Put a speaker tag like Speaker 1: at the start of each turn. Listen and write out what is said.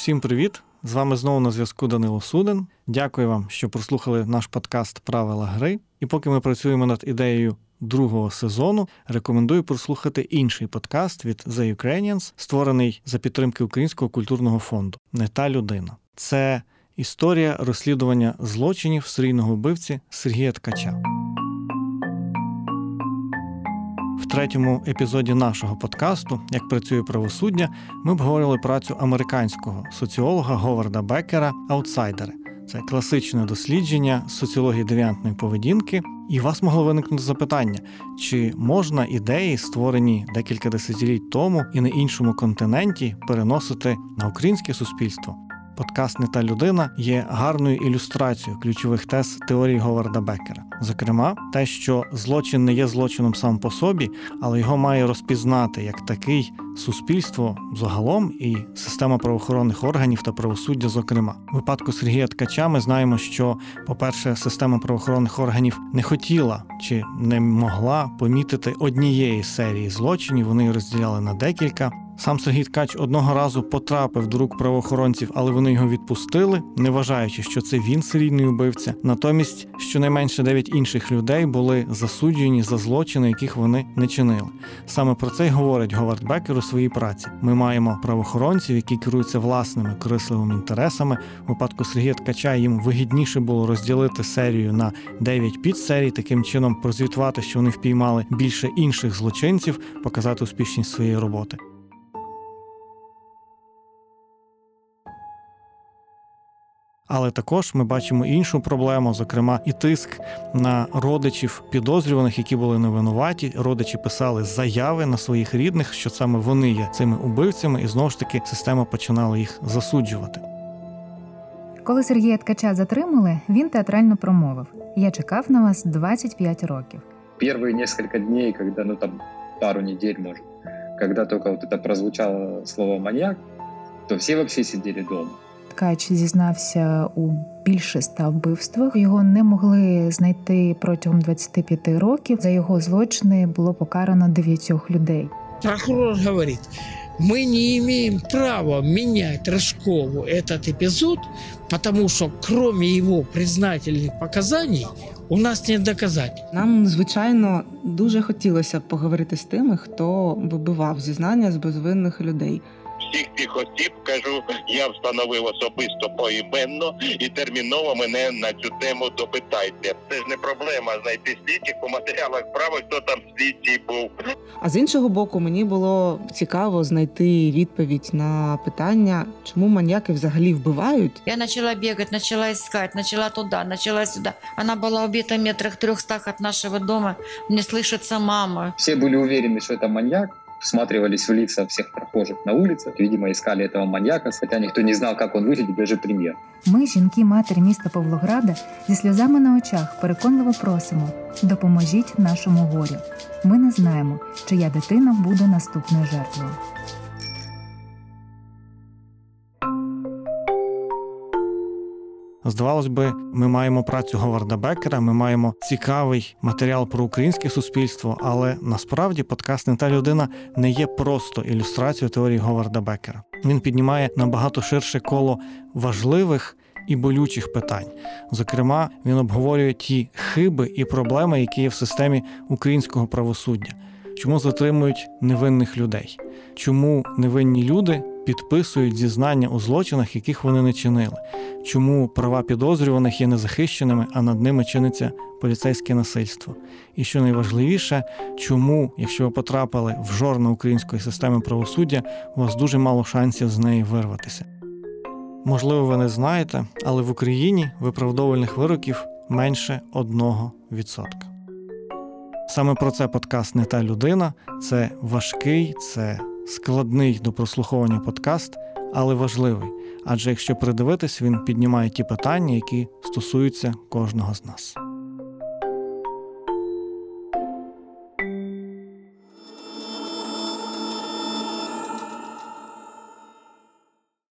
Speaker 1: Всім привіт! З вами знову на зв'язку Данило Суден. Дякую вам, що прослухали наш подкаст Правила гри. І поки ми працюємо над ідеєю другого сезону, рекомендую прослухати інший подкаст від The Ukrainians, створений за підтримки Українського культурного фонду Не та людина. Це історія розслідування злочинів серійного вбивці Сергія Ткача. В третьому епізоді нашого подкасту Як працює правосуддя, ми обговорили працю американського соціолога Говарда Беккера Аутсайдери. Це класичне дослідження соціології девіантної поведінки, і у вас могло виникнути запитання, чи можна ідеї, створені декілька десятиліть тому і на іншому континенті, переносити на українське суспільство? Подкаст не та людина є гарною ілюстрацією ключових тез теорії Говарда Беккера. Зокрема, те, що злочин не є злочином сам по собі, але його має розпізнати як такий суспільство загалом і система правоохоронних органів та правосуддя. Зокрема, У випадку Сергія Ткача ми знаємо, що, по-перше, система правоохоронних органів не хотіла чи не могла помітити однієї серії злочинів. Вони розділяли на декілька. Сам Сергій Ткач одного разу потрапив до рук правоохоронців, але вони його відпустили, не вважаючи, що це він серійний убивця. Натомість щонайменше дев'ять інших людей були засуджені за злочини, яких вони не чинили. Саме про це й говорить Говард Бекер у своїй праці. Ми маємо правоохоронців, які керуються власними корисливими інтересами. У випадку Сергія Ткача їм вигідніше було розділити серію на 9 підсерій, таким чином прозвітувати, що вони впіймали більше інших злочинців, показати успішність своєї роботи. Але також ми бачимо іншу проблему, зокрема, і тиск на родичів підозрюваних, які були невинуваті. Родичі писали заяви на своїх рідних, що саме вони є цими убивцями, і знову ж таки система починала їх засуджувати.
Speaker 2: Коли Сергія Ткача затримали, він театрально промовив: Я чекав на вас 25 років.
Speaker 3: Первые несколько дней, когда, ну там, пару недель, может, когда только вот это прозвучало слово маньяк, то все вообще сидели дома.
Speaker 2: Ткач зізнався у більше ста вбивствах. Його не могли знайти протягом 25 років. За його злочини було покарано дев'ятьох людей.
Speaker 4: Прокурор говорит, мы не имеем права менять Рожкову этот эпизод, потому что кроме его признательных показаний у нас нет доказательств.
Speaker 5: Нам, звичайно, дуже хотілося б поговорити з тими, хто вибивав зізнання з безвинних людей.
Speaker 6: всіх цих осіб кажу, я встановив особисто поіменно і терміново мене на цю тему допитайте. Це ж не проблема знайти слідчих по матеріалах справи, хто там слідчий був.
Speaker 5: А з іншого боку, мені було цікаво знайти відповідь на питання, чому маньяки взагалі вбивають.
Speaker 7: Я начала бегать, начала искать, начала туда, начала сюда. Она была убита в метрах трехстах от нашего дома. Мне слышится мама.
Speaker 3: Все были уверены, что это маньяк, всматривались в лица всех прохожих на улицах, видимо, искали этого маньяка, хотя никто не знал, как он выглядит, даже прем'єр.
Speaker 2: Ми, жінки, матері міста Павлограда, зі сльозами на очах переконливо просимо: допоможіть нашому горю. Ми не знаємо, чия дитина буде наступною жертвою.
Speaker 1: Здавалось би, ми маємо працю Говарда Беккера, ми маємо цікавий матеріал про українське суспільство, але насправді подкаст не та людина не є просто ілюстрацією теорії Говарда Беккера. Він піднімає набагато ширше коло важливих і болючих питань. Зокрема, він обговорює ті хиби і проблеми, які є в системі українського правосуддя. Чому затримують невинних людей? Чому невинні люди підписують зізнання у злочинах, яких вони не чинили? Чому права підозрюваних є незахищеними, а над ними чиниться поліцейське насильство? І що найважливіше, чому, якщо ви потрапили в жорно української системи правосуддя, у вас дуже мало шансів з неї вирватися? Можливо, ви не знаєте, але в Україні виправдовувальних вироків менше 1%. Саме про це подкаст не та людина. Це важкий, це складний до прослуховування подкаст, але важливий. Адже якщо придивитись, він піднімає ті питання, які стосуються кожного з нас.